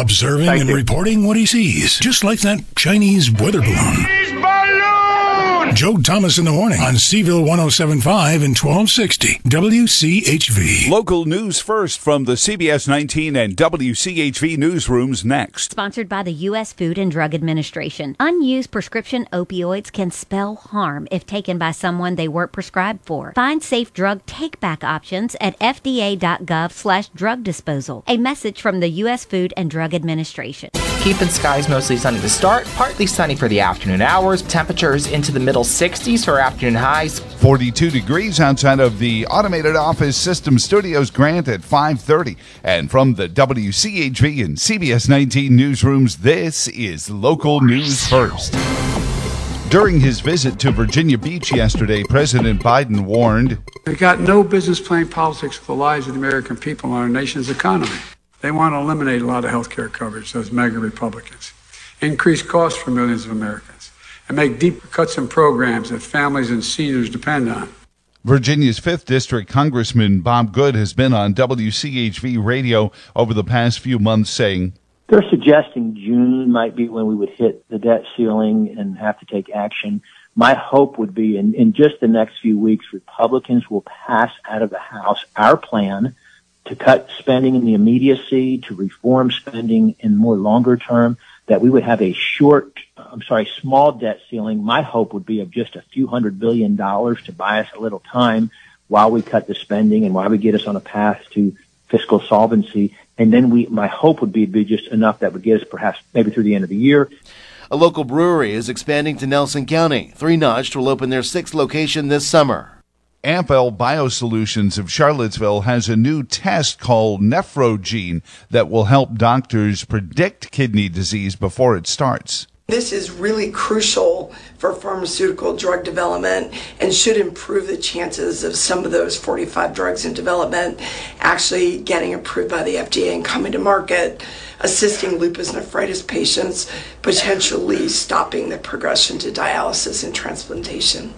observing Thank and you. reporting what he sees, just like that Chinese weather balloon. Joe Thomas in the morning on Cville 1075 and 1260 WCHV. Local news first from the CBS 19 and WCHV newsrooms next. Sponsored by the U.S. Food and Drug Administration. Unused prescription opioids can spell harm if taken by someone they weren't prescribed for. Find safe drug take-back options at fda.gov slash drug disposal. A message from the U.S. Food and Drug Administration. Keeping skies mostly sunny to start, partly sunny for the afternoon hours. Temperatures into the middle 60s for afternoon highs. 42 degrees outside of the Automated Office System Studios Grant at 5:30. And from the WCHV and CBS 19 newsrooms, this is local news first. During his visit to Virginia Beach yesterday, President Biden warned They got no business playing politics with the lives of the American people and our nation's economy. They want to eliminate a lot of health care coverage, those MAGA Republicans, increase costs for millions of Americans, and make deep cuts in programs that families and seniors depend on. Virginia's 5th District Congressman Bob Good has been on WCHV radio over the past few months saying, They're suggesting June might be when we would hit the debt ceiling and have to take action. My hope would be in, in just the next few weeks, Republicans will pass out of the House our plan to cut spending in the immediacy, to reform spending in more longer term, that we would have a short, I'm sorry, small debt ceiling. My hope would be of just a few hundred billion dollars to buy us a little time while we cut the spending and while we get us on a path to fiscal solvency. And then we, my hope would be be just enough that would get us perhaps maybe through the end of the year. A local brewery is expanding to Nelson County. Three Notched will open their sixth location this summer. Ampel Biosolutions of Charlottesville has a new test called Nephrogene that will help doctors predict kidney disease before it starts. This is really crucial for pharmaceutical drug development and should improve the chances of some of those 45 drugs in development actually getting approved by the FDA and coming to market, assisting lupus nephritis patients, potentially stopping the progression to dialysis and transplantation.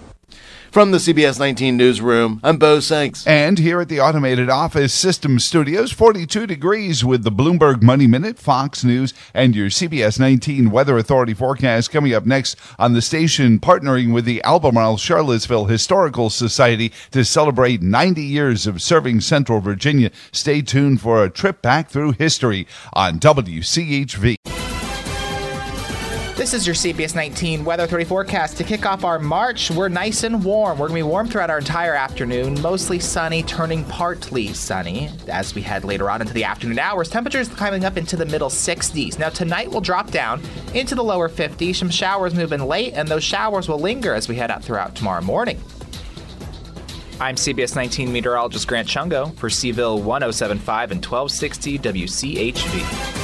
From the CBS 19 newsroom, I'm Bo Sanks. And here at the Automated Office System Studios, 42 degrees with the Bloomberg Money Minute, Fox News, and your CBS 19 Weather Authority forecast coming up next on the station, partnering with the Albemarle Charlottesville Historical Society to celebrate 90 years of serving Central Virginia. Stay tuned for a trip back through history on WCHV. This is your CBS 19 Weather 30 forecast. To kick off our March, we're nice and warm. We're going to be warm throughout our entire afternoon, mostly sunny, turning partly sunny as we head later on into the afternoon hours. Temperatures climbing up into the middle 60s. Now, tonight we'll drop down into the lower 50s. Some showers move in late, and those showers will linger as we head out throughout tomorrow morning. I'm CBS 19 meteorologist Grant Chungo for Cville 1075 and 1260 WCHV.